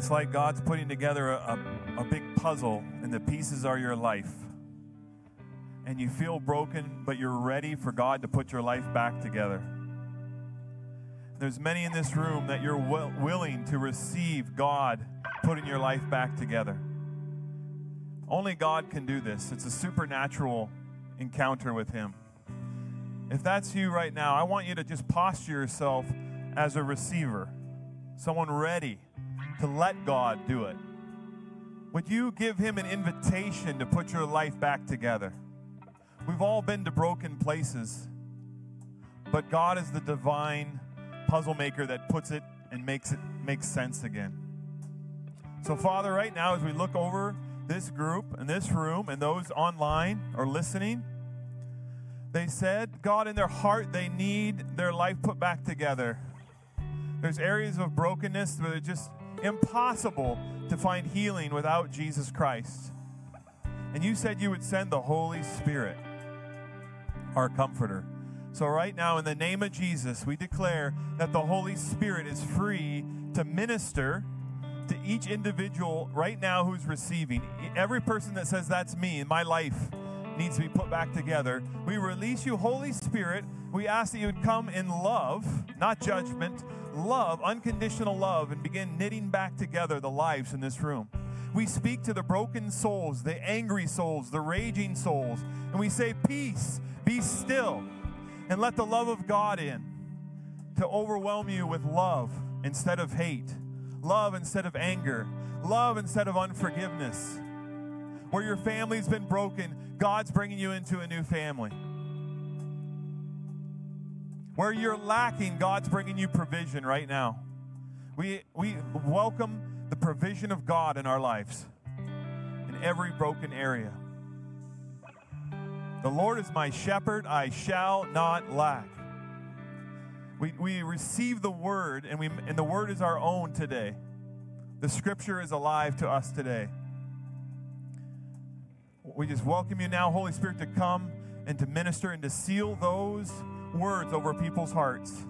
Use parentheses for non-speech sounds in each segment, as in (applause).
It's like God's putting together a, a, a big puzzle, and the pieces are your life. And you feel broken, but you're ready for God to put your life back together. There's many in this room that you're will, willing to receive God putting your life back together. Only God can do this. It's a supernatural encounter with Him. If that's you right now, I want you to just posture yourself as a receiver, someone ready to let God do it. Would you give Him an invitation to put your life back together? We've all been to broken places, but God is the divine puzzle maker that puts it and makes it make sense again. So, Father, right now, as we look over this group and this room and those online or listening, they said, God, in their heart, they need their life put back together. There's areas of brokenness that are just impossible to find healing without Jesus Christ. And you said you would send the Holy Spirit, our comforter. So, right now, in the name of Jesus, we declare that the Holy Spirit is free to minister to each individual right now who's receiving. Every person that says, That's me, my life needs to be put back together. We release you, Holy Spirit. We ask that you would come in love, not judgment, love, unconditional love, and begin knitting back together the lives in this room. We speak to the broken souls, the angry souls, the raging souls, and we say, Peace, be still, and let the love of God in to overwhelm you with love instead of hate, love instead of anger, love instead of unforgiveness. Where your family's been broken, God's bringing you into a new family. Where you're lacking, God's bringing you provision right now. We, we welcome the provision of God in our lives in every broken area. The Lord is my shepherd, I shall not lack. We, we receive the word, and, we, and the word is our own today. The scripture is alive to us today. We just welcome you now, Holy Spirit, to come and to minister and to seal those words over people's hearts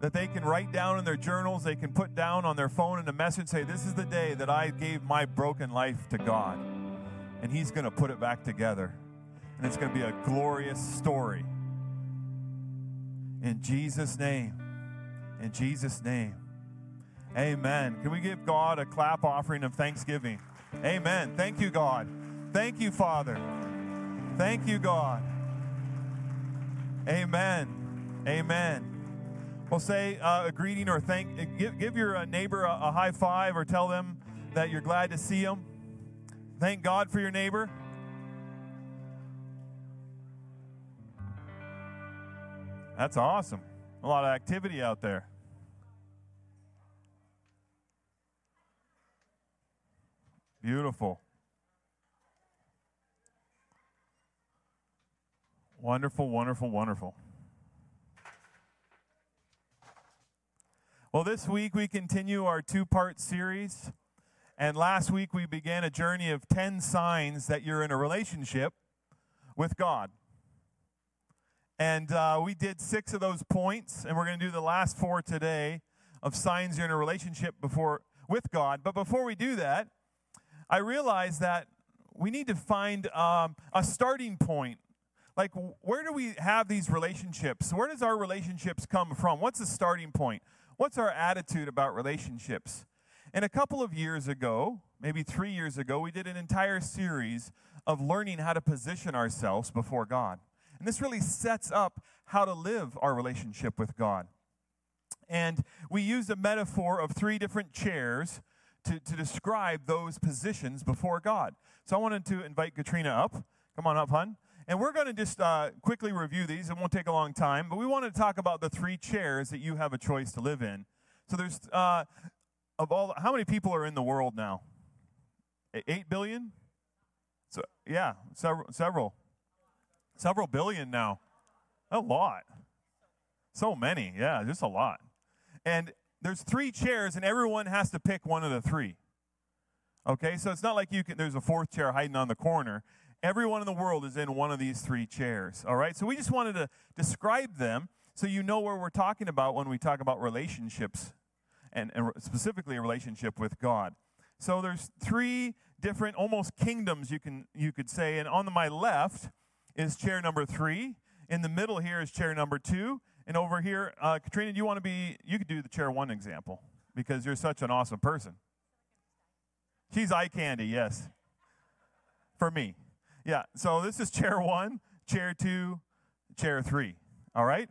that they can write down in their journals, they can put down on their phone in a message, say, This is the day that I gave my broken life to God. And He's going to put it back together. And it's going to be a glorious story. In Jesus' name. In Jesus' name. Amen. Can we give God a clap offering of thanksgiving? Amen. Thank you, God. Thank you, Father. Thank you, God. Amen. Amen. We'll say uh, a greeting or thank. Give, give your uh, neighbor a, a high five or tell them that you're glad to see them. Thank God for your neighbor. That's awesome. A lot of activity out there. Beautiful. Wonderful, wonderful, wonderful. Well, this week we continue our two part series. And last week we began a journey of 10 signs that you're in a relationship with God. And uh, we did six of those points, and we're going to do the last four today of signs you're in a relationship before, with God. But before we do that, I realize that we need to find um, a starting point like where do we have these relationships? Where does our relationships come from? What's the starting point? What's our attitude about relationships? And a couple of years ago maybe three years ago we did an entire series of learning how to position ourselves before god. And this really sets up how to live our relationship with god. And we used a metaphor of three different chairs to, to describe those positions before god. So i wanted to invite katrina up. Come on up hun and we're going to just uh, quickly review these. It won't take a long time, but we want to talk about the three chairs that you have a choice to live in. So there's, uh, of all, how many people are in the world now? Eight billion? So, yeah, several, several, several billion now. A lot. So many, yeah, just a lot. And there's three chairs, and everyone has to pick one of the three. Okay, so it's not like you can. There's a fourth chair hiding on the corner. Everyone in the world is in one of these three chairs. All right? So we just wanted to describe them so you know where we're talking about when we talk about relationships and, and specifically a relationship with God. So there's three different almost kingdoms you can you could say. And on my left is chair number three. In the middle here is chair number two. And over here, uh, Katrina, do you want to be? You could do the chair one example because you're such an awesome person. She's eye candy, yes. For me, yeah. So this is chair one, chair two, chair three. All right.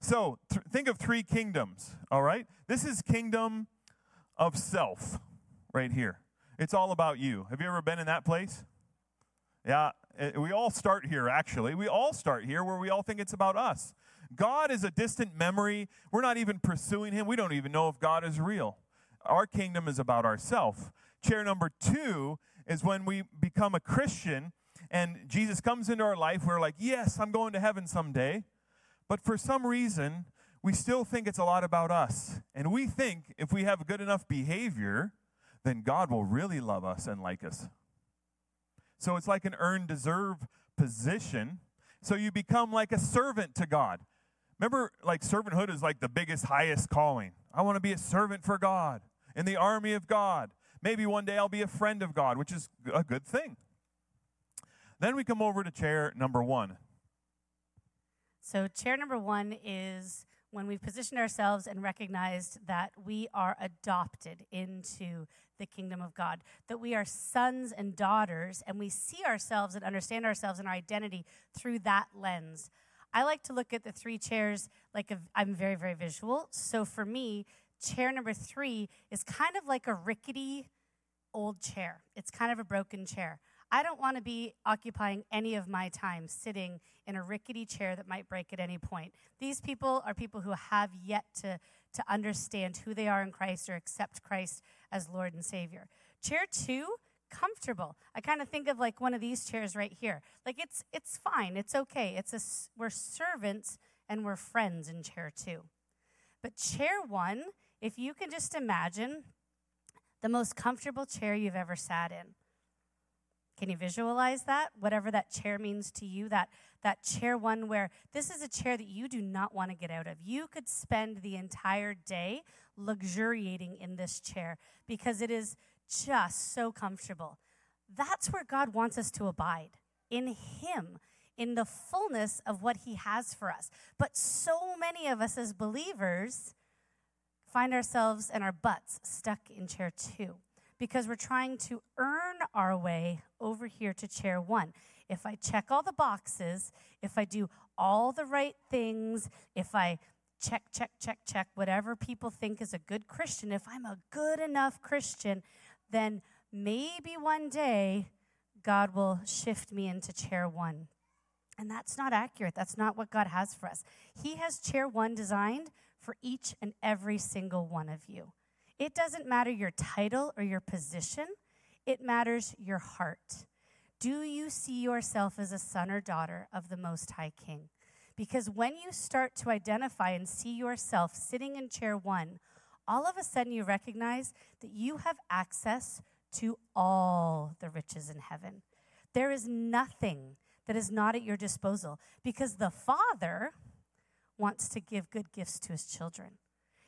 So th- think of three kingdoms. All right. This is kingdom of self right here. It's all about you. Have you ever been in that place? Yeah, it, we all start here, actually. We all start here where we all think it's about us. God is a distant memory. We're not even pursuing Him. We don't even know if God is real. Our kingdom is about ourselves. Chair number two is when we become a Christian and Jesus comes into our life. We're like, yes, I'm going to heaven someday. But for some reason, we still think it's a lot about us. And we think if we have good enough behavior, then God will really love us and like us. So it's like an earned deserve position. So you become like a servant to God. Remember, like servanthood is like the biggest, highest calling. I want to be a servant for God in the army of God. Maybe one day I'll be a friend of God, which is a good thing. Then we come over to chair number one. So, chair number one is when we've positioned ourselves and recognized that we are adopted into the kingdom of God, that we are sons and daughters, and we see ourselves and understand ourselves and our identity through that lens. I like to look at the three chairs like I'm very, very visual. So for me, chair number three is kind of like a rickety old chair, it's kind of a broken chair. I don't want to be occupying any of my time sitting in a rickety chair that might break at any point. These people are people who have yet to, to understand who they are in Christ or accept Christ as Lord and Savior. Chair two, comfortable. I kind of think of like one of these chairs right here. Like it's it's fine. It's okay. It's a we're servants and we're friends in chair two. But chair one, if you can just imagine the most comfortable chair you've ever sat in. Can you visualize that? Whatever that chair means to you, that, that chair one where this is a chair that you do not want to get out of. You could spend the entire day luxuriating in this chair because it is just so comfortable. That's where God wants us to abide in Him, in the fullness of what He has for us. But so many of us as believers find ourselves and our butts stuck in chair two because we're trying to earn our way over here to chair one. If I check all the boxes, if I do all the right things, if I check, check, check, check, whatever people think is a good Christian, if I'm a good enough Christian, then maybe one day God will shift me into chair one. And that's not accurate. That's not what God has for us. He has chair one designed for each and every single one of you. It doesn't matter your title or your position, it matters your heart. Do you see yourself as a son or daughter of the Most High King? Because when you start to identify and see yourself sitting in chair one, all of a sudden you recognize that you have access to all the riches in heaven. There is nothing that is not at your disposal because the Father wants to give good gifts to his children.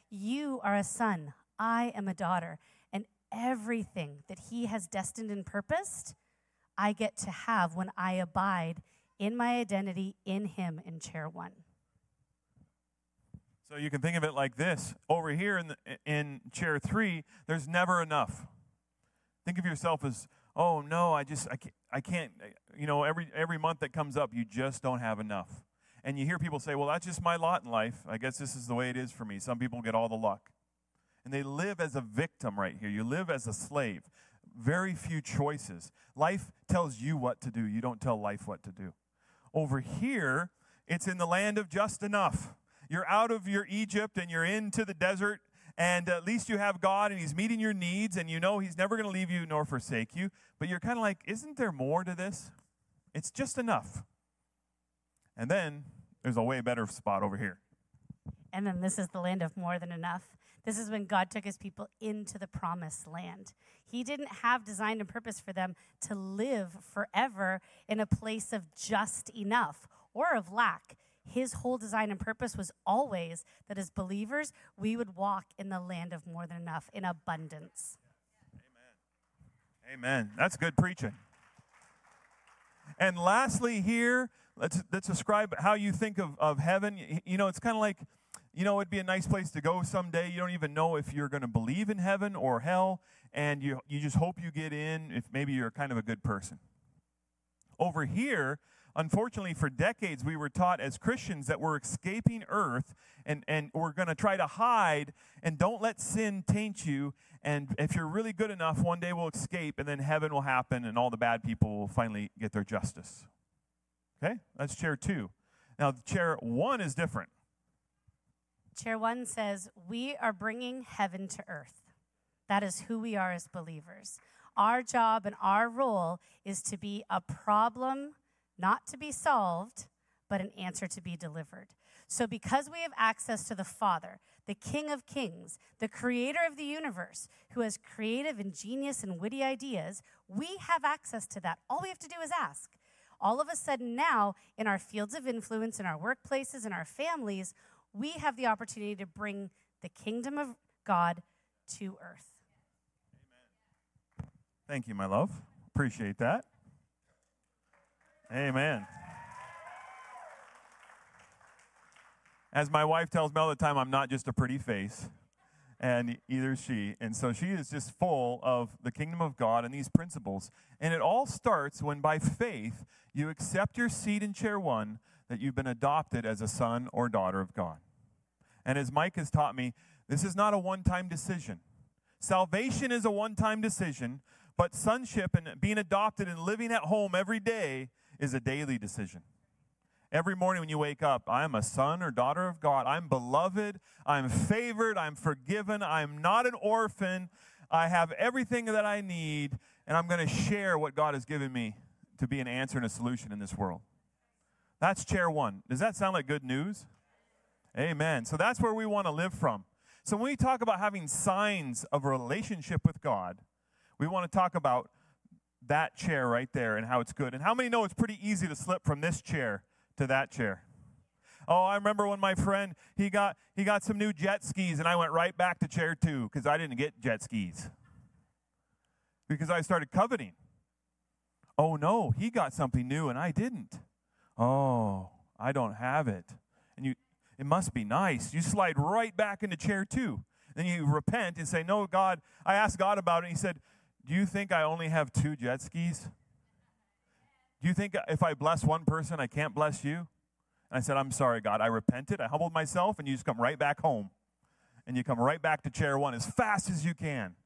You are a son, I am a daughter, and everything that He has destined and purposed, I get to have when I abide in my identity in Him in chair one. So you can think of it like this. Over here in, the, in chair three, there's never enough. Think of yourself as, oh no, I just, I can't, I can't, you know, every, every month that comes up, you just don't have enough. And you hear people say, well, that's just my lot in life. I guess this is the way it is for me. Some people get all the luck and they live as a victim right here. You live as a slave. Very few choices. Life tells you what to do, you don't tell life what to do. Over here, it's in the land of just enough. You're out of your Egypt and you're into the desert, and at least you have God and He's meeting your needs, and you know He's never going to leave you nor forsake you. But you're kind of like, isn't there more to this? It's just enough. And then there's a way better spot over here. And then this is the land of more than enough. This is when God took his people into the promised land. He didn't have design and purpose for them to live forever in a place of just enough or of lack. his whole design and purpose was always that as believers, we would walk in the land of more than enough, in abundance. Amen. Amen. That's good preaching. And lastly, here, let's, let's describe how you think of, of heaven. You know, it's kind of like, you know, it'd be a nice place to go someday. You don't even know if you're going to believe in heaven or hell, and you, you just hope you get in if maybe you're kind of a good person. Over here, unfortunately, for decades, we were taught as Christians that we're escaping earth and, and we're going to try to hide and don't let sin taint you. And if you're really good enough, one day we'll escape and then heaven will happen and all the bad people will finally get their justice. Okay? That's chair two. Now, chair one is different. Chair one says, We are bringing heaven to earth. That is who we are as believers. Our job and our role is to be a problem not to be solved, but an answer to be delivered. So, because we have access to the Father, the King of Kings, the creator of the universe, who has creative and genius and witty ideas, we have access to that. All we have to do is ask. All of a sudden, now, in our fields of influence, in our workplaces, in our families, we have the opportunity to bring the kingdom of God to earth. Amen. Thank you, my love. Appreciate that. Amen. As my wife tells me all the time, I'm not just a pretty face, and either she. And so she is just full of the kingdom of God and these principles. And it all starts when, by faith, you accept your seat in chair one that you've been adopted as a son or daughter of God. And as Mike has taught me, this is not a one time decision. Salvation is a one time decision, but sonship and being adopted and living at home every day is a daily decision. Every morning when you wake up, I am a son or daughter of God. I'm beloved. I'm favored. I'm forgiven. I'm not an orphan. I have everything that I need, and I'm going to share what God has given me to be an answer and a solution in this world. That's chair one. Does that sound like good news? Amen. So that's where we want to live from. So when we talk about having signs of a relationship with God, we want to talk about that chair right there and how it's good. And how many know it's pretty easy to slip from this chair to that chair? Oh, I remember when my friend he got he got some new jet skis and I went right back to chair 2 cuz I didn't get jet skis. Because I started coveting. Oh no, he got something new and I didn't. Oh, I don't have it. And you it must be nice. You slide right back into chair 2. Then you repent and say, "No, God, I asked God about it." And he said, do you think I only have two jet skis? Do you think if I bless one person, I can't bless you? And I said, I'm sorry, God. I repented. I humbled myself, and you just come right back home. And you come right back to chair one as fast as you can.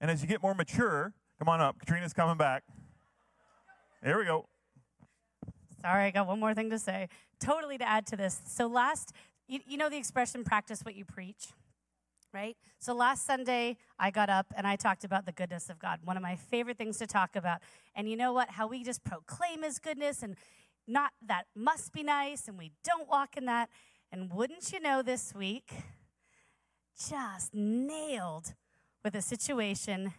And as you get more mature, come on up. Katrina's coming back. Here we go. Sorry, I got one more thing to say. Totally to add to this. So, last, you, you know the expression, practice what you preach? right? So last Sunday, I got up and I talked about the goodness of God, one of my favorite things to talk about. And you know what? How we just proclaim His goodness and not that must be nice and we don't walk in that. And wouldn't you know, this week, just nailed with a situation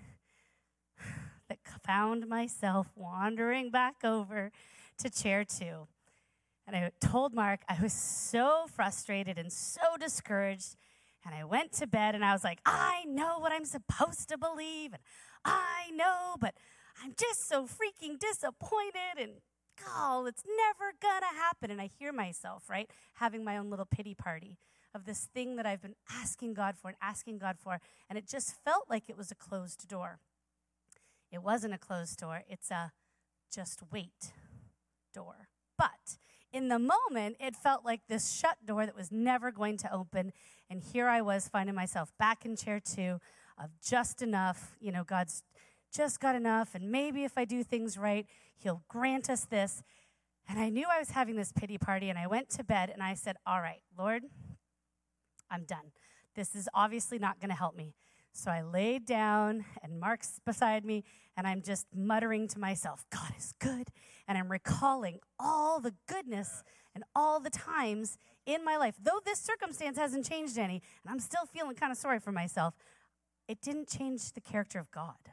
(sighs) that found myself wandering back over to chair two. And I told Marc I was so frustrated and so discouraged and I went to bed and I was like, I know what I'm supposed to believe. And I know, but I'm just so freaking disappointed. And oh, it's never gonna happen. And I hear myself, right, having my own little pity party of this thing that I've been asking God for and asking God for. And it just felt like it was a closed door. It wasn't a closed door, it's a just wait door. But in the moment, it felt like this shut door that was never going to open. And here I was finding myself back in chair two of just enough. You know, God's just got enough. And maybe if I do things right, He'll grant us this. And I knew I was having this pity party. And I went to bed and I said, All right, Lord, I'm done. This is obviously not going to help me. So I laid down, and Marc's beside me, and I'm just muttering to myself, God is good. And I'm recalling all the goodness and all the times in my life. Though this circumstance hasn't changed any, and I'm still feeling kind of sorry for myself, it didn't change the character of God.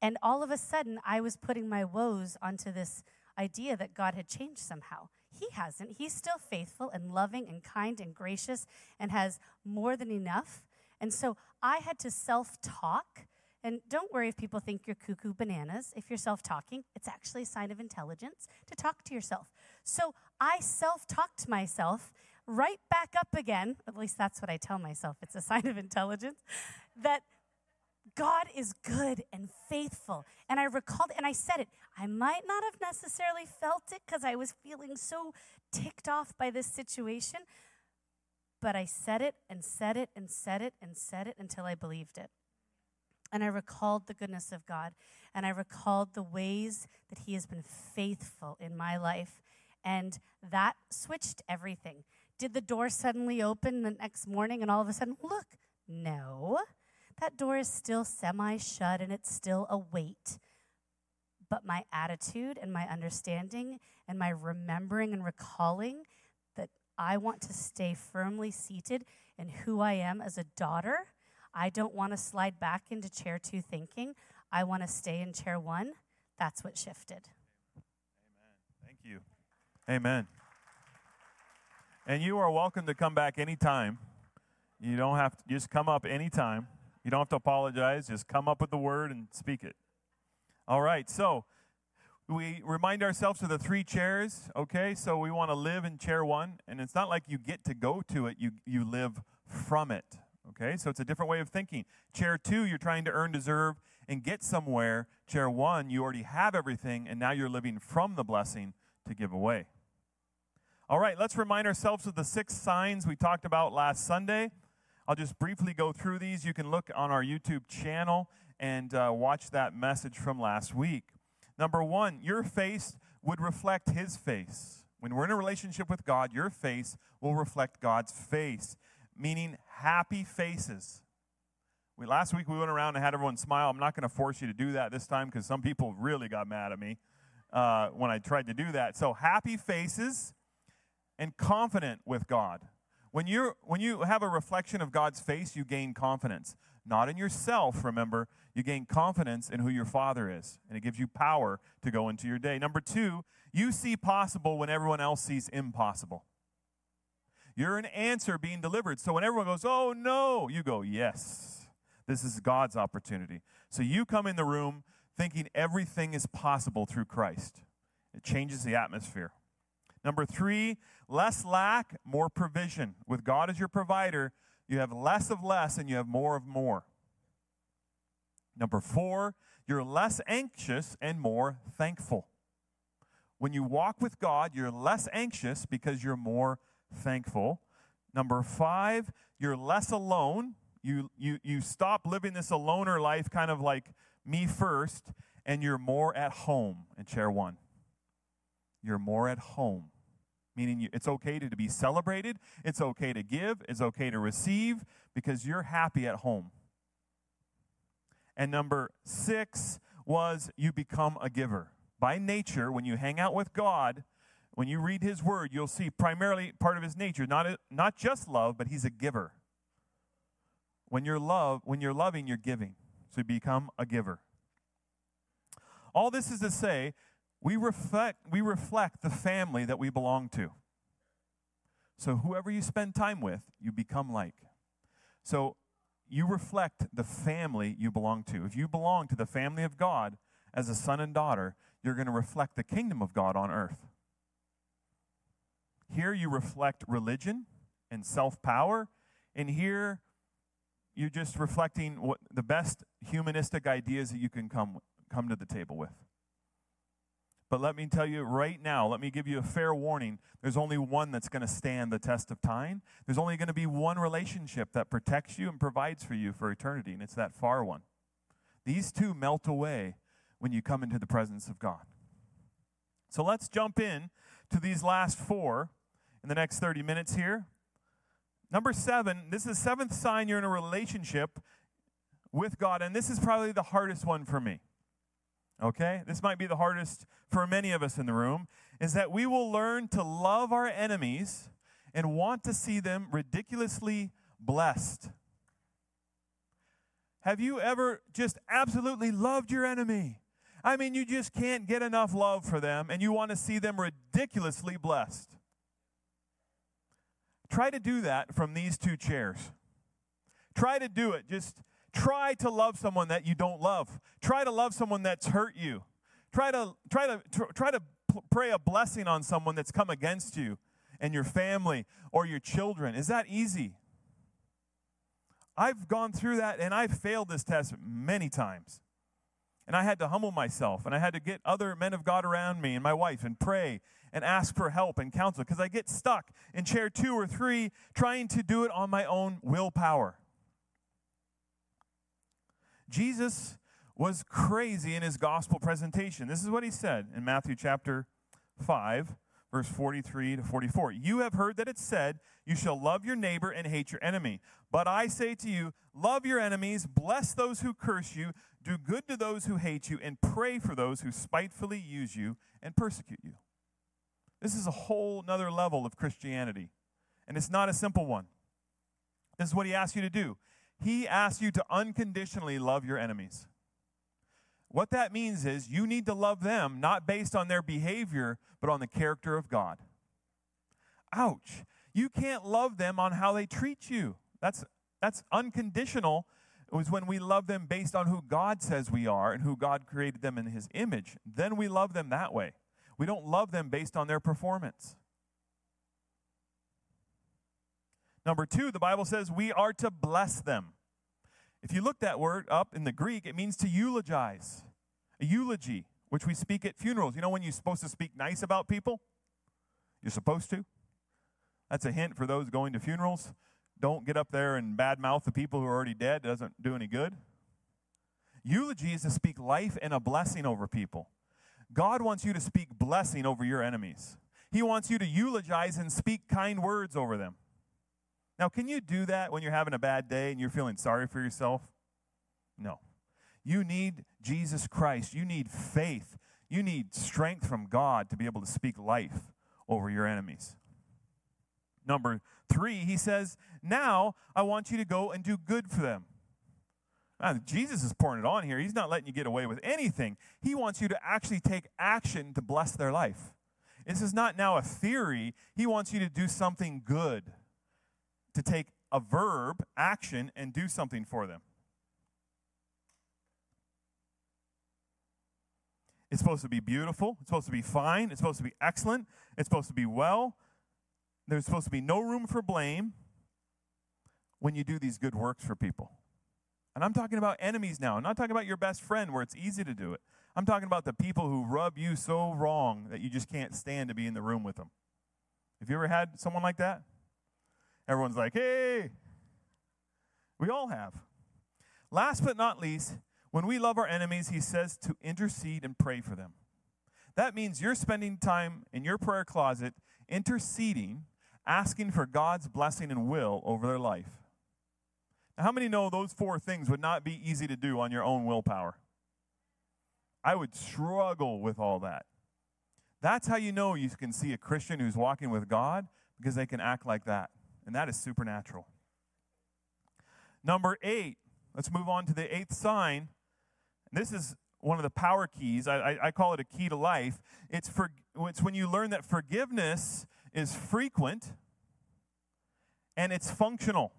And all of a sudden, I was putting my woes onto this idea that God had changed somehow. He hasn't. He's still faithful and loving and kind and gracious and has more than enough. And so I had to self talk. And don't worry if people think you're cuckoo bananas. If you're self talking, it's actually a sign of intelligence to talk to yourself. So I self talked myself right back up again. At least that's what I tell myself. It's a (laughs) sign of intelligence. That God is good and faithful. And I recalled, and I said it. I might not have necessarily felt it because I was feeling so ticked off by this situation, but I said it and said it and said it and said it until I believed it. And I recalled the goodness of God, and I recalled the ways that He has been faithful in my life. And that switched everything. Did the door suddenly open the next morning and all of a sudden, look? No that door is still semi shut and it's still a weight. But my attitude and my understanding and my remembering and recalling I want to stay firmly seated in who I am as a daughter. I don't want to slide back into chair two thinking. I want to stay in chair one. That's what shifted. Amen. Thank you. Amen. And you are welcome to come back anytime. You don't have to just come up anytime. You don't have to apologize. Just come up with the word and speak it. All right. So we remind ourselves of the three chairs. Okay. So we want to live in chair one. And it's not like you get to go to it, you, you live from it. Okay. So it's a different way of thinking. Chair two, you're trying to earn, deserve, and get somewhere. Chair one, you already have everything, and now you're living from the blessing to give away. All right, let's remind ourselves of the six signs we talked about last Sunday. I'll just briefly go through these. You can look on our YouTube channel and uh, watch that message from last week. Number one, your face would reflect his face. When we're in a relationship with God, your face will reflect God's face, meaning happy faces. We, last week we went around and had everyone smile. I'm not going to force you to do that this time because some people really got mad at me uh, when I tried to do that. So, happy faces and confident with God. When, you when you have a reflection of God's face, you gain confidence. Not in yourself, remember. You gain confidence in who your Father is, and it gives you power to go into your day. Number two, you see possible when everyone else sees impossible. You're an answer being delivered. So when everyone goes, oh no, you go, yes, this is God's opportunity. So you come in the room thinking everything is possible through Christ. It changes the atmosphere. Number three, less lack, more provision. With God as your provider, you have less of less and you have more of more. Number four, you're less anxious and more thankful. When you walk with God, you're less anxious because you're more thankful. Number five, you're less alone. You, you, you stop living this aloner life, kind of like me first, and you're more at home in chair one you're more at home. Meaning it's okay to, to be celebrated, it's okay to give, it's okay to receive because you're happy at home. And number six was you become a giver. By nature, when you hang out with God, when you read His Word, you'll see primarily part of His nature, not, not just love, but He's a giver. When you're love, when you're loving, you're giving. So you become a giver. All this is to say we reflect, we reflect the family that we belong to. So, whoever you spend time with, you become like. So, you reflect the family you belong to. If you belong to the family of God as a son and daughter, you're going to reflect the kingdom of God on earth. Here, you reflect religion and self power, and here, you're just reflecting what the best humanistic ideas that you can come, come to the table with. But let me tell you right now, let me give you a fair warning. There's only one that's going to stand the test of time. There's only going to be one relationship that protects you and provides for you for eternity, and it's that far one. These two melt away when you come into the presence of God. So let's jump in to these last four in the next 30 minutes here. Number seven, this is the seventh sign you're in a relationship with God, and this is probably the hardest one for me okay? This might be the hardest for many of us in the room, is that we will learn to love our enemies and want to see them ridiculously blessed. Have you ever just absolutely loved your enemy? I mean, you just can't get enough love for them and you want to see them ridiculously blessed. Try to do that from these two chairs. Try to do it. Just try to love someone that you don't love. Try to love someone that's hurt you. Try to try to tr- try to pray a blessing on someone that's come against you and your family or your children. Is that easy? I've gone through that and I've failed this test many times. And I had to humble myself and I had to get other men of God around me and my wife and pray and ask for help and counsel because I get stuck in chair two or three trying to do it on my own willpower. Jesus was crazy in his gospel presentation. This is what he said in Matthew chapter 5, verse 43 to 44. You have heard that it said, You shall love your neighbor and hate your enemy. But I say to you, love your enemies, bless those who curse you, do good to those who hate you, and pray for those who spitefully use you and persecute you. This is a whole nother level of Christianity. And it's not a simple one. This is what he asks you to do. He asks you to unconditionally love your enemies. What that means is you need to love them not based on their behavior, but on the character of God. Ouch. You can't love them on how they treat you. That's, that's unconditional. It was when we love them based on who God says we are and who God created them in his image. Then we love them that way. We don't love them based on their performance. Number two, the Bible says we are to bless them. If you look that word up in the Greek, it means to eulogize. A eulogy, which we speak at funerals. You know when you're supposed to speak nice about people? You're supposed to. That's a hint for those going to funerals. Don't get up there and badmouth the people who are already dead. It doesn't do any good. Eulogy is to speak life and a blessing over people. God wants you to speak blessing over your enemies. He wants you to eulogize and speak kind words over them. Now, can you do that when you're having a bad day and you're feeling sorry for yourself? No. You need Jesus Christ. You need faith. You need strength from God to be able to speak life over your enemies. Number three, he says, Now I want you to go and do good for them. Now, Jesus is pouring it on here. He's not letting you get away with anything. He wants you to actually take action to bless their life. This is not now a theory. He wants you to do something good to take a verb, action, and do something for them. It's supposed to be beautiful. It's supposed to be fine. It's supposed to be excellent. It's supposed to be well. There's supposed to be no room for blame when you do these good works for people. And I'm talking about enemies now. I'm not talking about your best friend where it's easy to do it. I'm talking about the people who rub you so wrong that you just can't stand to be in the room with them. Have you ever had someone like that? Everyone's like, hey. We all have. Last but not least, when we love our enemies, he says to intercede and pray for them. That means you're spending time in your prayer closet interceding, asking for God's blessing and will over their life. Now, how many know those four things would not be easy to do on your own willpower? I would struggle with all that. That's how you know you can see a Christian who's walking with God because they can act like that and that is supernatural. Number eight, let's move on to the eighth sign. This is one of the power keys. I, I, I call it a key to life. It's, for, it's when you learn that forgiveness is frequent and it's functional.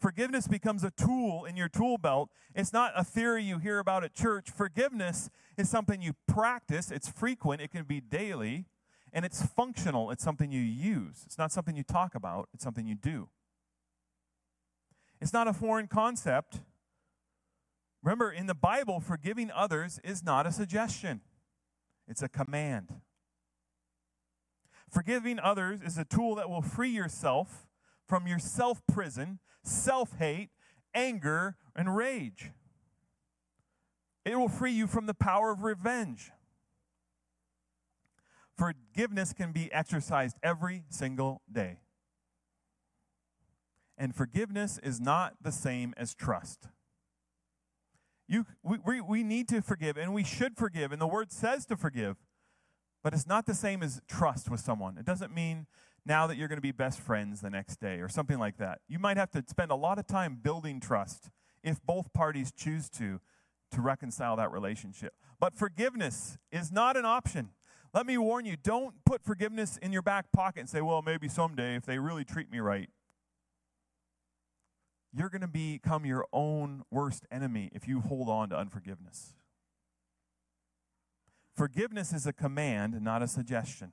Forgiveness becomes a tool in your tool belt. It's not a theory you hear about at church. Forgiveness is something you practice, it's frequent, it can be daily and it's functional. It's something you use. It's not something you talk about, it's something you do. It's not a foreign concept. Remember, in the Bible, forgiving others is not a suggestion, it's a command. Forgiving others is a tool that will free yourself from your self prison, self hate, anger, and rage. It will free you from the power of revenge. Forgiveness can be exercised every single day. And forgiveness is not the same as trust. You, we, we, we need to forgive, and we should forgive, and the word says to forgive, but it's not the same as trust with someone. It doesn't mean now that you're going to be best friends the next day or something like that. You might have to spend a lot of time building trust if both parties choose to to reconcile that relationship. But forgiveness is not an option. Let me warn you don't put forgiveness in your back pocket and say, well, maybe someday if they really treat me right. You're going to become your own worst enemy if you hold on to unforgiveness. Forgiveness is a command, not a suggestion.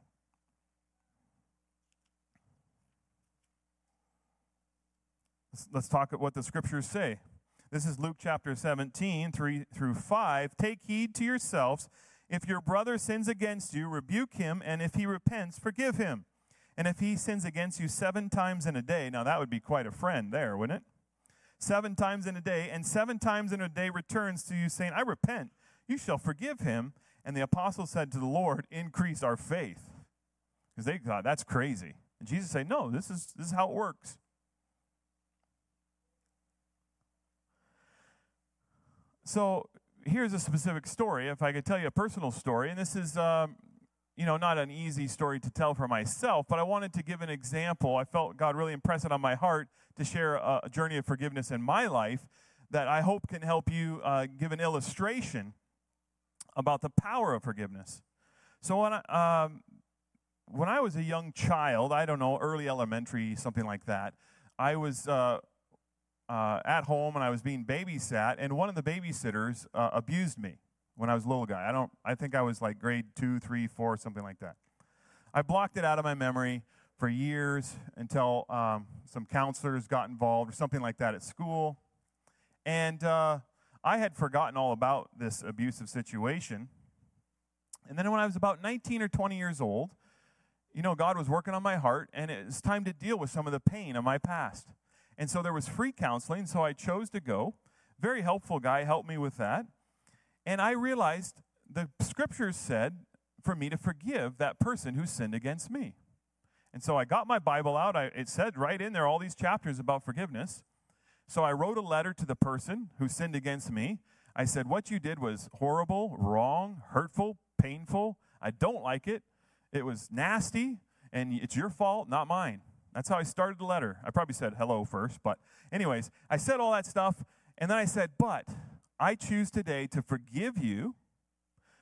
Let's, talk about what the scriptures say. This is Luke chapter 17, 3 through 5. Take heed to yourselves. If your brother sins against you, rebuke him, and if he repents, forgive him. And if he sins against you seven times in a day, now that would be quite a friend there, wouldn't it? Seven times in a day, and seven times in a day returns to you, saying, I repent, you shall forgive him. And the apostle said to the Lord, Increase our faith. Because they thought, that's crazy. And Jesus said, No, this is, this is how it works. So here's a specific story. If I could tell you a personal story, and this is, um, you know, not an easy story to tell for myself, but I wanted to give an example. I felt God really impress it on my heart to share a, a journey of forgiveness in my life that I hope can help you uh, give an illustration about the power of forgiveness. So when I, um, when I was a young child, I don't know, early elementary, something like that, I was uh, uh, at home and I was being babysat, and one of the babysitters uh, abused me when I was a little guy. I don't. I think I was like grade two, three, four, something like that. I blocked it out of my memory for years until um, some counselors got involved or something like that at school, and uh, I had forgotten all about this abusive situation. And then when I was about 19 or 20 years old, you know, God was working on my heart, and it was time to deal with some of the pain of my past. And so there was free counseling, so I chose to go. Very helpful guy helped me with that. And I realized the scriptures said for me to forgive that person who sinned against me. And so I got my Bible out. I, it said right in there all these chapters about forgiveness. So I wrote a letter to the person who sinned against me. I said, What you did was horrible, wrong, hurtful, painful. I don't like it. It was nasty, and it's your fault, not mine. That's how I started the letter. I probably said hello first, but, anyways, I said all that stuff, and then I said, But I choose today to forgive you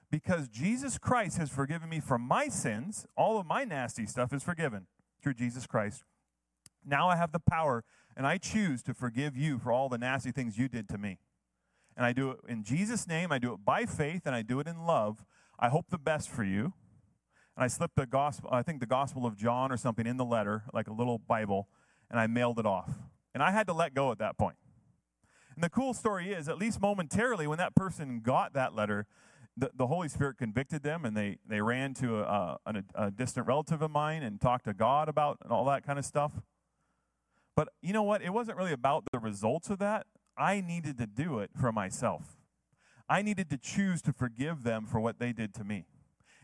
because Jesus Christ has forgiven me for my sins. All of my nasty stuff is forgiven through Jesus Christ. Now I have the power, and I choose to forgive you for all the nasty things you did to me. And I do it in Jesus' name, I do it by faith, and I do it in love. I hope the best for you and I slipped the gospel, I think the Gospel of John or something in the letter, like a little Bible, and I mailed it off. And I had to let go at that point. And the cool story is, at least momentarily, when that person got that letter, the, the Holy Spirit convicted them and they, they ran to a, a, a distant relative of mine and talked to God about and all that kind of stuff. But you know what? It wasn't really about the results of that. I needed to do it for myself. I needed to choose to forgive them for what they did to me.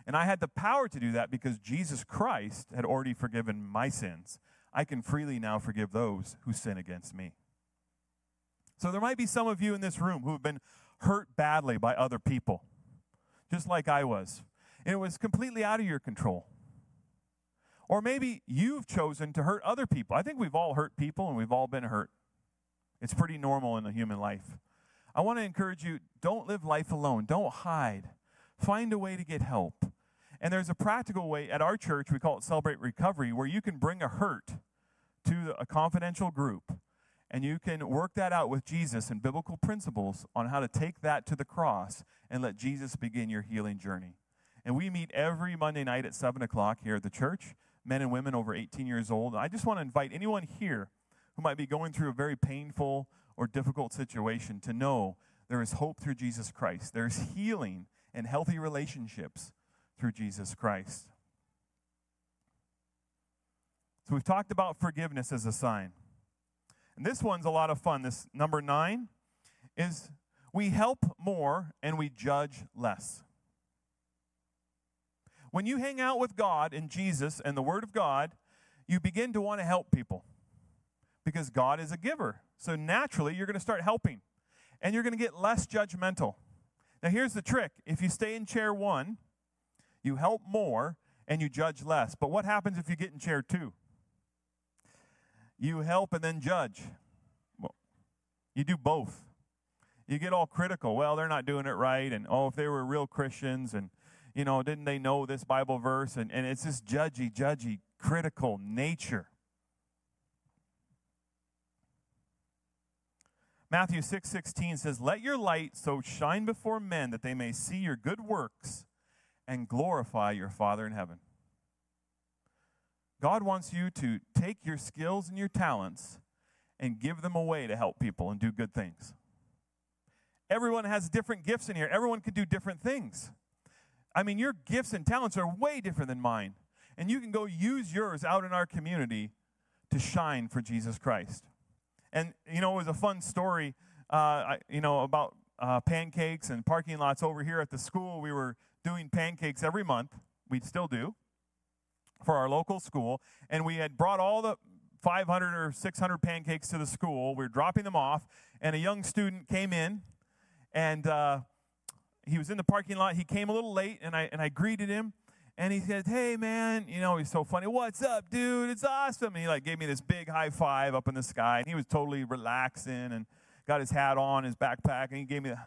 And I had the power to do that because Jesus Christ had already forgiven my sins. I can freely now forgive those who sin against me. So there might be some of you in this room who have been hurt badly by other people, just like I was. And it was completely out of your control. Or maybe you've chosen to hurt other people. I think we've all hurt people and we've all been hurt. It's pretty normal in the human life. I want to encourage you don't live life alone, don't hide. Find a way to get help. And there's a practical way at our church, we call it Celebrate Recovery, where you can bring a hurt to a confidential group and you can work that out with Jesus and biblical principles on how to take that to the cross and let Jesus begin your healing journey. And we meet every Monday night at 7 o'clock here at the church, men and women over 18 years old. I just want to invite anyone here who might be going through a very painful or difficult situation to know there is hope through Jesus Christ. There's healing and healthy relationships through Jesus Christ. So we've talked about forgiveness as a sign. And this one's a lot of fun. This number nine is we help more and we judge less. When you hang out with God and Jesus and the Word of God, you begin to want to help people because God is a giver. So naturally, you're going to start helping and you're going to get less judgmental. Now, here's the trick if you stay in chair one, you help more and you judge less. But what happens if you get in chair two? You help and then judge. Well, you do both. you get all critical. Well, they're not doing it right. And, oh, if they were real Christians and, you know, didn't they know this Bible verse? And, and it's this judgy, judgy, critical nature. Matthew 6 16 says, Let your light so shine before men that they may see your good works and glorify your Father in heaven. God wants you to take your skills and your talents and give them away to help people and do good things. Everyone has different gifts in here. Everyone can do different things. I mean, your gifts and talents are way different than mine. And you can go use yours out in our community to shine for Jesus Christ. And, you know, it was a fun story, uh, you know, about uh, pancakes and parking lots over here at the school. We were doing pancakes every month. We still do for our local school. And we had brought all the 500 or 600 pancakes to the school. We were dropping them off. And a young student came in and uh, he was in the parking lot. He came a little late, and I, and I greeted him. And he said, "Hey, man, you know he's so funny. What's up, dude? It's awesome." And he like gave me this big high five up in the sky, and he was totally relaxing and got his hat on, his backpack, and he gave me the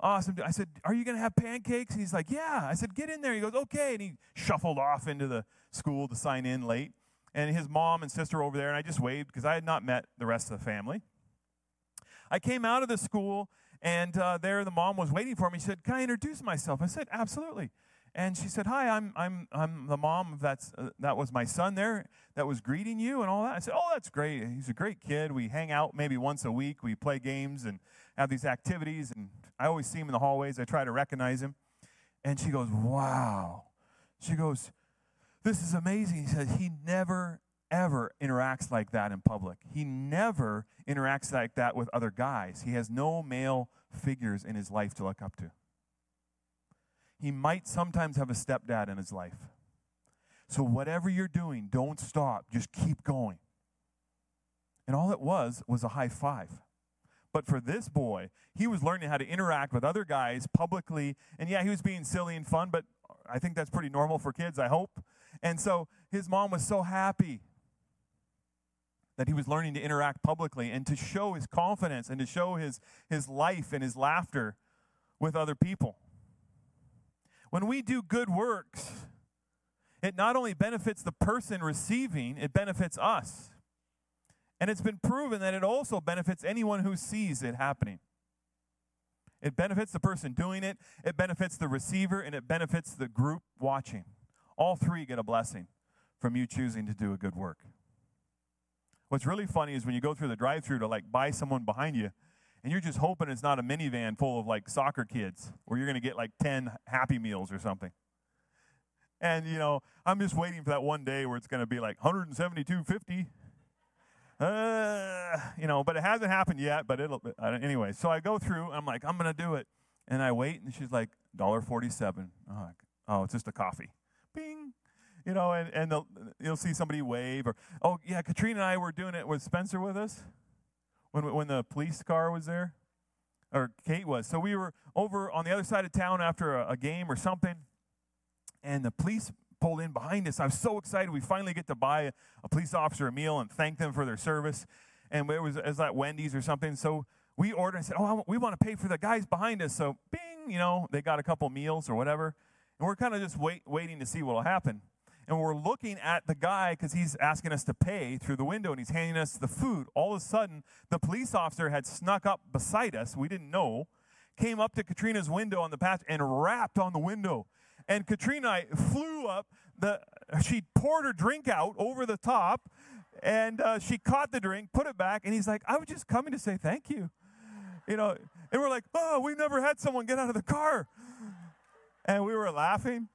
awesome. I said, "Are you gonna have pancakes?" And he's like, "Yeah." I said, "Get in there." He goes, "Okay," and he shuffled off into the school to sign in late. And his mom and sister over there, and I just waved because I had not met the rest of the family. I came out of the school and uh, there, the mom was waiting for me. She said, "Can I introduce myself?" I said, "Absolutely." And she said, "Hi, I'm I'm I'm the mom that's uh, that was my son there that was greeting you and all that." I said, "Oh, that's great. He's a great kid. We hang out maybe once a week. We play games and have these activities. And I always see him in the hallways. I try to recognize him." And she goes, "Wow." She goes, "This is amazing." He says, "He never ever interacts like that in public. He never interacts like that with other guys. He has no male figures in his life to look up to. He might sometimes have a stepdad in his life. So, whatever you're doing, don't stop. Just keep going. And all it was was a high five. But for this boy, he was learning how to interact with other guys publicly. And yeah, he was being silly and fun, but I think that's pretty normal for kids, I hope. And so his mom was so happy that he was learning to interact publicly and to show his confidence and to show his, his life and his laughter with other people. When we do good works, it not only benefits the person receiving, it benefits us. And it's been proven that it also benefits anyone who sees it happening. It benefits the person doing it, it benefits the receiver, and it benefits the group watching. All three get a blessing from you choosing to do a good work. What's really funny is when you go through the drive through to like buy someone behind you, and you're just hoping it's not a minivan full of like soccer kids where you're going to get like 10 happy meals or something. And, you know, I'm just waiting for that one day where it's going to be like 172.50. Uh, you know, but it hasn't happened yet, but it'll, uh, anyway. So I go through, I'm like, I'm going to do it. And I wait, and she's like, $1.47. Oh, oh, it's just a coffee. Bing you know, and, and you'll see somebody wave or, oh, yeah, Katrina and I were doing it with Spencer with us when, when the police car was there, or Kate was. So we were over on the other side of town after a, a game or something, and the police pulled in behind us. I was so excited. We finally get to buy a, police officer a meal and thank them for their service. And it was, it was at Wendy's or something. So we ordered and said, oh, we want to pay for the guys behind us. So, bing, you know, they got a couple meals or whatever. And we're kind of just wait, waiting to see what will happen and we're looking at the guy because he's asking us to pay through the window and he's handing us the food. All of a sudden, the police officer had snuck up beside us. We didn't know. Came up to Katrina's window on the path and rapped on the window. And Katrina flew up. The she poured her drink out over the top, and uh, she caught the drink, put it back, and he's like, "I was just coming to say thank you." You know, and we're like, "Oh, we've never had someone get out of the car," and we were laughing.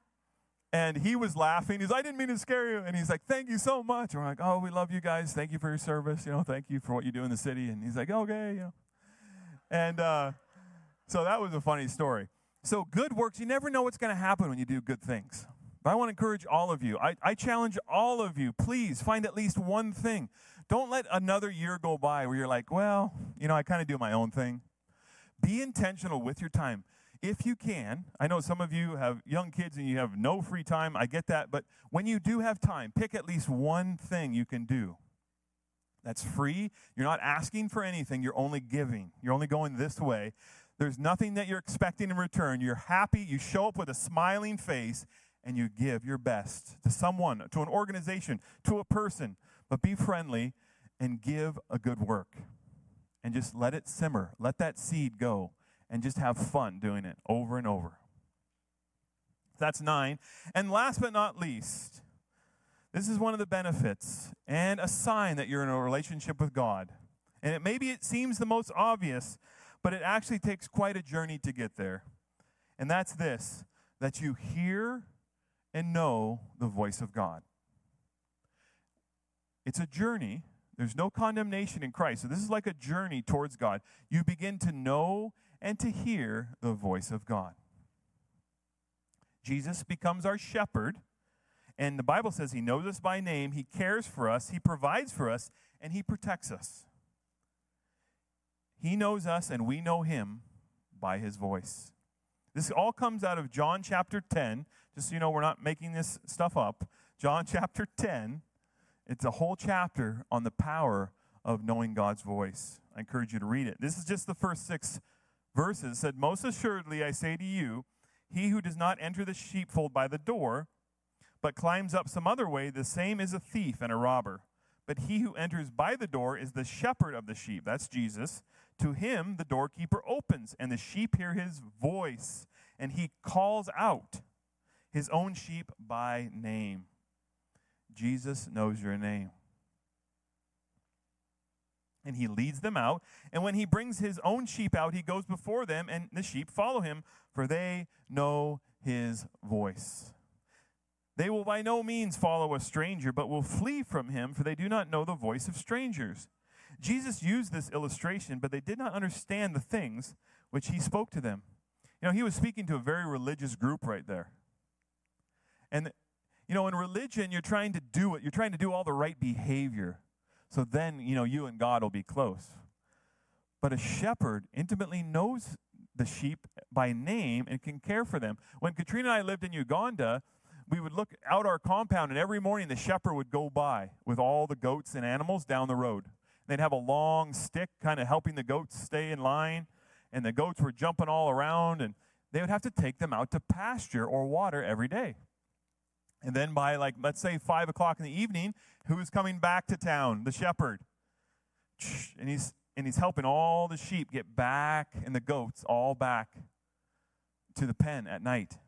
And he was laughing. He's, I didn't mean to scare you. And he's like, thank you so much. And we're like, oh, we love you guys. Thank you for your service. You know, thank you for what you do in the city. And he's like, okay, you know. And uh, so that was a funny story. So good works, you never know what's going to happen when you do good things. But I want to encourage all of you. I, I challenge all of you, please find at least one thing. Don't let another year go by where you're like, well, you know, I kind of do my own thing. Be intentional with your time if you can, I know some of you have young kids and you have no free time. I get that. But when you do have time, pick at least one thing you can do that's free. You're not asking for anything, you're only giving. You're only going this way. There's nothing that you're expecting in return. You're happy, you show up with a smiling face, and you give your best to someone, to an organization, to a person. But be friendly and give a good work. And just let it simmer. Let that seed go and just have fun doing it over and over. That's nine. And last but not least, this is one of the benefits and a sign that you're in a relationship with God. And it maybe it seems the most obvious, but it actually takes quite a journey to get there. And that's this that you hear and know the voice of God. It's a journey. There's no condemnation in Christ. So this is like a journey towards God. You begin to know and to hear the voice of God. Jesus becomes our shepherd, and the Bible says he knows us by name, he cares for us, he provides for us, and he protects us. He knows us, and we know him by his voice. This all comes out of John chapter 10. Just so you know, we're not making this stuff up. John (laughs) chapter 10, it's a whole chapter on the power of knowing God's voice. I encourage you to read it. This is just the first six verses. It said, Most assuredly, I say to you, he who does not enter the sheepfold by the door, but climbs up some other way, the same is a thief and a robber. But he who enters by the door is the shepherd of the sheep. That's Jesus. To him the doorkeeper opens, and the sheep hear his voice, and he calls out his own sheep by name. Jesus knows your name. And he leads them out. And when he brings his own sheep out, he goes before them, and the sheep follow him, for they know his voice. They will by no means follow a stranger, but will flee from him, for they do not know the voice of strangers. Jesus used this illustration, but they did not understand the things which he spoke to them. You know, he was speaking to a very religious group right there. And, you know, in religion, you're trying to do it, you're trying to do all the right behavior. So then, you know, you and God will be close. But a shepherd intimately knows the sheep by name and can care for them. When Katrina and I lived in Uganda, we would look out our compound, and every morning the shepherd would go by with all the goats and animals down the road. They'd have a long stick kind of helping the goats stay in line, and the goats were jumping all around, and they would have to take them out to pasture or water every day. And then by, like, let's say five o'clock in the evening, who's coming back to town? The shepherd. And he's, and he's helping all the sheep get back and the goats all back to the pen at night.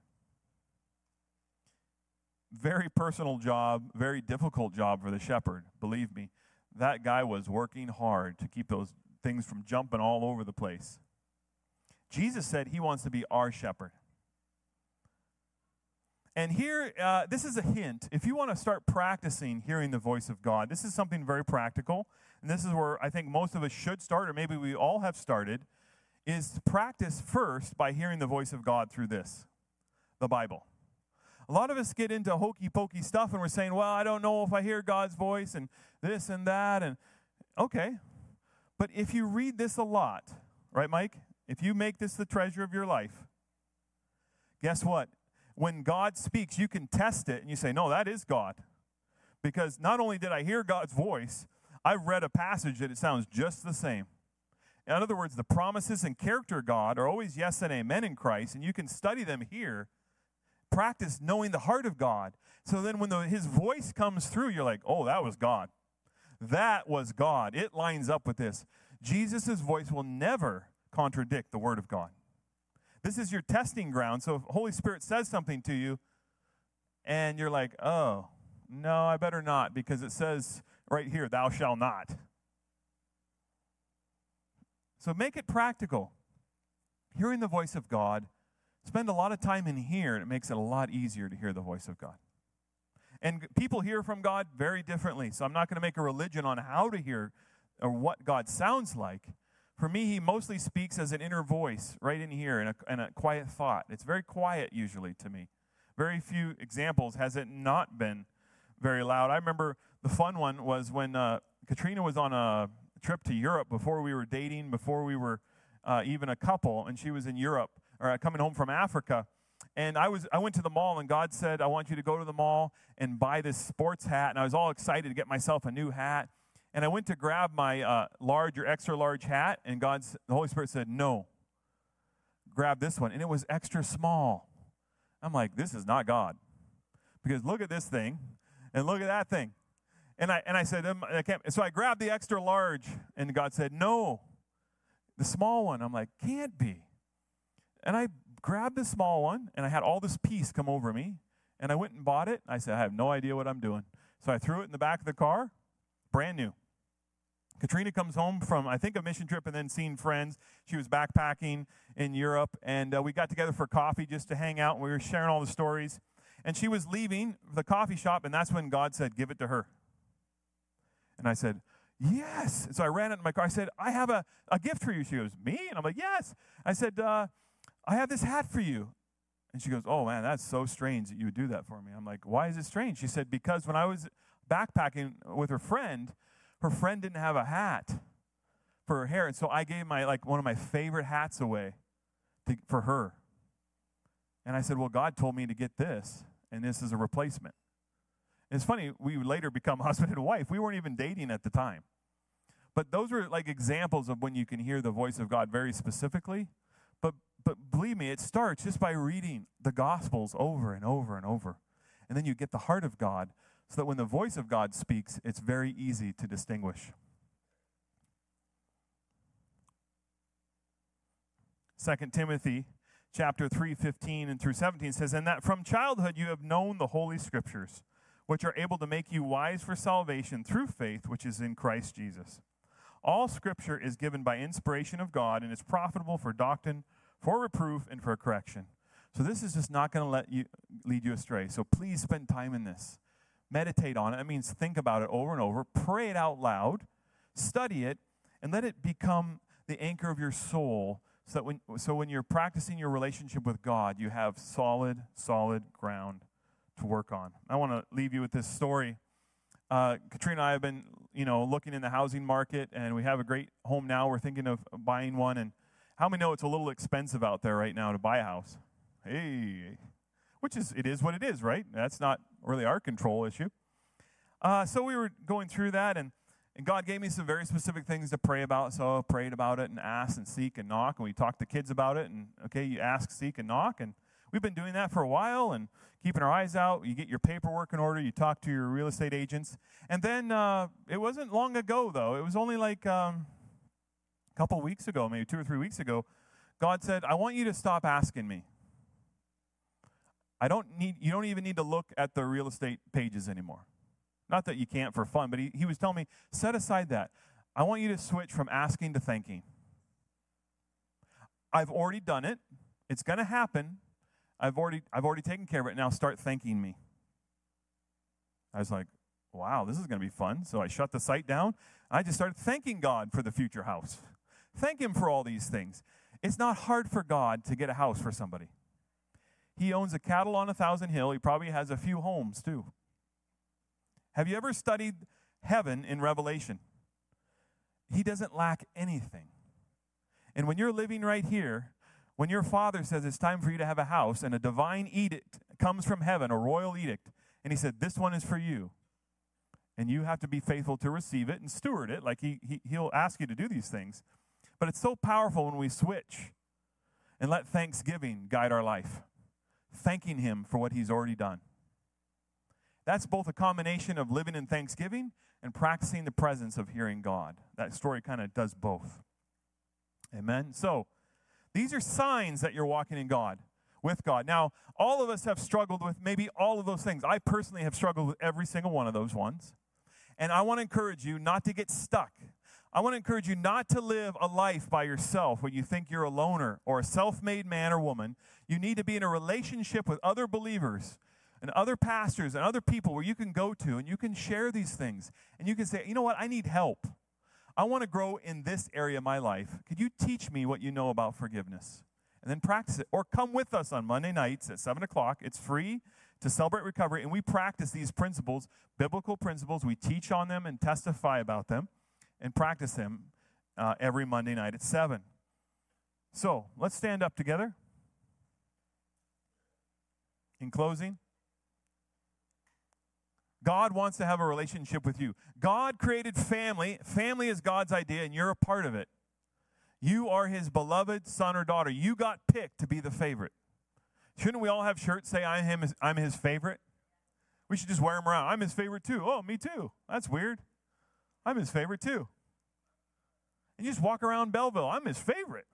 Very personal job, very difficult job for the shepherd, believe me. That guy was working hard to keep those things from jumping all over the place. Jesus said he wants to be our shepherd. And here, uh, this is a hint. If you want to start practicing hearing the voice of God, this is something very practical. And this is where I think most of us should start, or maybe we all have started, is practice first by hearing the voice of God through this the Bible. A lot of us get into hokey pokey stuff and we're saying, well, I don't know if I hear God's voice and this and that. And okay. But if you read this a lot, right, Mike? If you make this the treasure of your life, guess what? when God speaks, you can test it and you say, No, that is God. Because not only did I hear God's voice, I've read a passage that it sounds just the same. In other words, the promises and character of God are always yes and amen in Christ, and you can study them here. Practice knowing the heart of God. So then when the, his voice comes through, you're like, oh, that was God. That was God. It lines up with this. Jesus' voice will never contradict the word of God. This is your testing ground. So if Holy Spirit says something to you and you're like, oh, no, I better not because it says right here, thou shalt not. So make it practical. Hearing the voice of God, spend a lot of time in here, and it makes it a lot easier to hear the voice of God. And people hear from God very differently. So I'm not going to make a religion on how to hear or what God sounds like. For me, he mostly speaks as an inner voice right in here and a, and a quiet thought. It's very quiet usually to me. Very few examples has it not been very loud. I remember the fun one was when uh, Katrina was on a trip to Europe before we were dating, before we were uh, even a couple, and she was in Europe or uh, coming home from Africa. And I was I went to the mall and God said, I want you to go to the mall and buy this sports hat. And I was all excited to get myself a new hat. And I went to grab my uh, large or extra large hat, and God's the Holy Spirit said, "No, grab this one, and it was extra small. I'm like, this is not God. Because look at this thing, and look at that thing. And I, and I said, I can't. So I grabbed the extra large, and God said, no, the small one. I'm like, can't be. And I grabbed the small one, and I had all this peace come over me, and I went and bought it. I said, I have no idea what I'm doing. So I threw it in the back of the car, brand new. Katrina comes home from, I think, a mission trip and then seeing friends. She was backpacking in Europe, and uh, we got together for coffee just to hang out, and we were sharing all the stories. And she was leaving the coffee shop, and that's when God said, Give it to her. And I said, Yes. So I ran into my car. I said, I have a, a gift for you. She goes, Me? And I'm like, Yes. I said, uh, I have this hat for you. And she goes, Oh, man, that's so strange that you would do that for me. I'm like, Why is it strange? She said, Because when I was backpacking with her friend, her friend didn't have a hat for her hair. And so I gave my, like, one of my favorite hats away to, for her. And I said, Well, God told me to get this, and this is a replacement. It's funny, we later become (laughs) husband and wife. We weren't even dating at the time. But those were like examples of when you can hear the voice of God very specifically. But but believe me, it starts just by reading the gospels over and over and over. And then you get the heart of God so that when the voice of God speaks, it's very easy to distinguish. 2 Timothy chapter 3 15 and through 17 says and that from childhood you have known the holy scriptures which are able to make you wise for salvation through faith which is in Christ Jesus. All scripture is given by inspiration of God and is profitable for doctrine, for reproof, and for correction. So this is just not going to let you lead you astray. So please spend time in this. Meditate on it. That means think about it over and over. Pray it out loud. Study it, and let it become the anchor of your soul so that when, so when you're practicing your relationship with God, you have solid, solid ground to work on. I want to leave you with this story. Uh, Katrina and I have been, you know, looking in the housing market, and we have a great home now. We're thinking of buying one, and how many know it's a little expensive out there right now to buy a house? Hey, which is it is what it is, right? That's not really our control issue. Uh, so we were going through that, and and God gave me some very specific things to pray about. So I prayed about it and asked and seek and knock, and we talked to kids about it. And okay, you ask, seek, and knock, and We've been doing that for a while and keeping our eyes out. You get your paperwork in order, you talk to your real estate agents. And then uh, it wasn't long ago, though. It was only like um, a couple weeks ago, maybe two or three weeks ago. God said, I want you to stop asking me. I don't need, you don't even need to look at the real estate pages anymore. Not that you can't for fun, but he, he was telling me, set aside that. I want you to switch from asking to thanking. I've already done it. It's going to happen. I've already, I've already taken care of it. Now start thanking me. I was like, wow, this is going to be fun. So I shut the site down. I just started thanking God for the future house. Thank Him for all these things. It's not hard for God to get a house for somebody. He owns a cattle on a thousand hill. He probably has a few homes too. Have you ever studied heaven in Revelation? He doesn't lack anything. And when you're living right here, when your father says it's time for you to have a house and a divine edict comes from heaven, a royal edict, and he said, This one is for you. And you have to be faithful to receive it and steward it, like he, he, he'll ask you to do these things. But it's so powerful when we switch and let thanksgiving guide our life, thanking him for what he's already done. That's both a combination of living in thanksgiving and practicing the presence of hearing God. That story kind of does both. Amen. So, these are signs that you're walking in God, with God. Now, all of us have struggled with maybe all of those things. I personally have struggled with every single one of those ones. And I want to encourage you not to get stuck. I want to encourage you not to live a life by yourself where you think you're a loner or a self made man or woman. You need to be in a relationship with other believers and other pastors and other people where you can go to and you can share these things. And you can say, you know what, I need help. I want to grow in this area of my life. Could you teach me what you know about forgiveness? And then practice it. Or come with us on Monday nights at 7 o'clock. It's free to celebrate recovery, and we practice these principles, biblical principles. We teach on them and testify about them and practice them uh, every Monday night at 7. So let's stand up together. In closing, God wants to have a relationship with you. God created family. Family is God's idea, and you're a part of it. You are his beloved son or daughter. You got picked to be the favorite. Shouldn't we all have shirts say I'm him I'm his favorite? We should just wear them around. I'm his favorite too. Oh, me too. That's weird. I'm his favorite too. And you just walk around Belleville. I'm his favorite.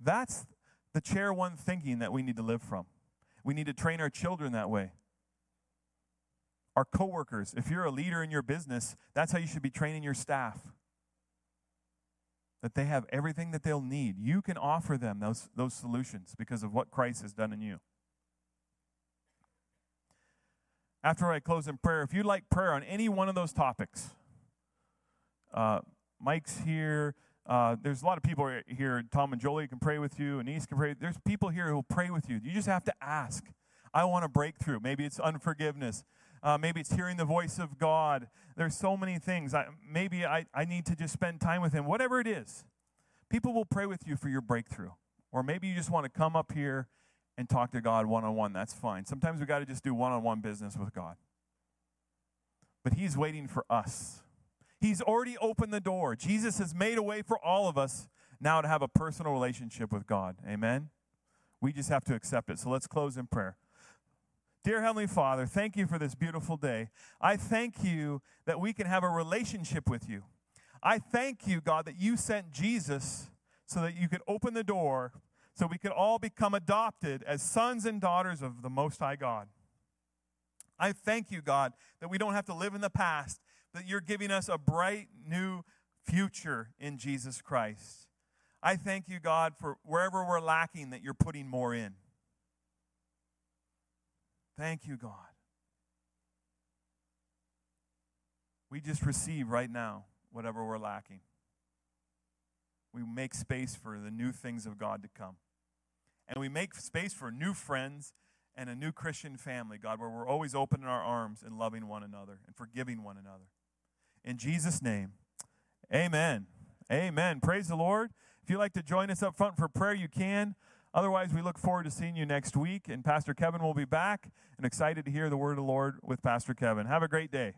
That's the chair one thinking that we need to live from. We need to train our children that way. Our coworkers, if you're a leader in your business, that's how you should be training your staff. That they have everything that they'll need. You can offer them those, those solutions because of what Christ has done in you. After I close in prayer, if you'd like prayer on any one of those topics, uh, Mike's here. Uh, there's a lot of people here. Tom and Jolie can pray with you. Anise can pray. There's people here who will pray with you. You just have to ask. I want a breakthrough. Maybe it's unforgiveness. Uh, maybe it's hearing the voice of God. There's so many things. I, maybe I, I need to just spend time with Him. Whatever it is, people will pray with you for your breakthrough. Or maybe you just want to come up here and talk to God one on one. That's fine. Sometimes we got to just do one on one business with God. But He's waiting for us. He's already opened the door. Jesus has made a way for all of us now to have a personal relationship with God. Amen? We just have to accept it. So let's close in prayer. Dear Heavenly Father, thank you for this beautiful day. I thank you that we can have a relationship with you. I thank you, God, that you sent Jesus so that you could open the door so we could all become adopted as sons and daughters of the Most High God. I thank you, God, that we don't have to live in the past, that you're giving us a bright new future in Jesus Christ. I thank you, God, for wherever we're lacking, that you're putting more in. Thank you, God. We just receive right now whatever we're lacking. We make space for the new things of God to come. And we make space for new friends and a new Christian family, God, where we're always opening our arms and loving one another and forgiving one another. In Jesus' name, amen. Amen. Praise the Lord. If you'd like to join us up front for prayer, you can. Otherwise, we look forward to seeing you next week, and Pastor Kevin will be back and excited to hear the word of the Lord with Pastor Kevin. Have a great day.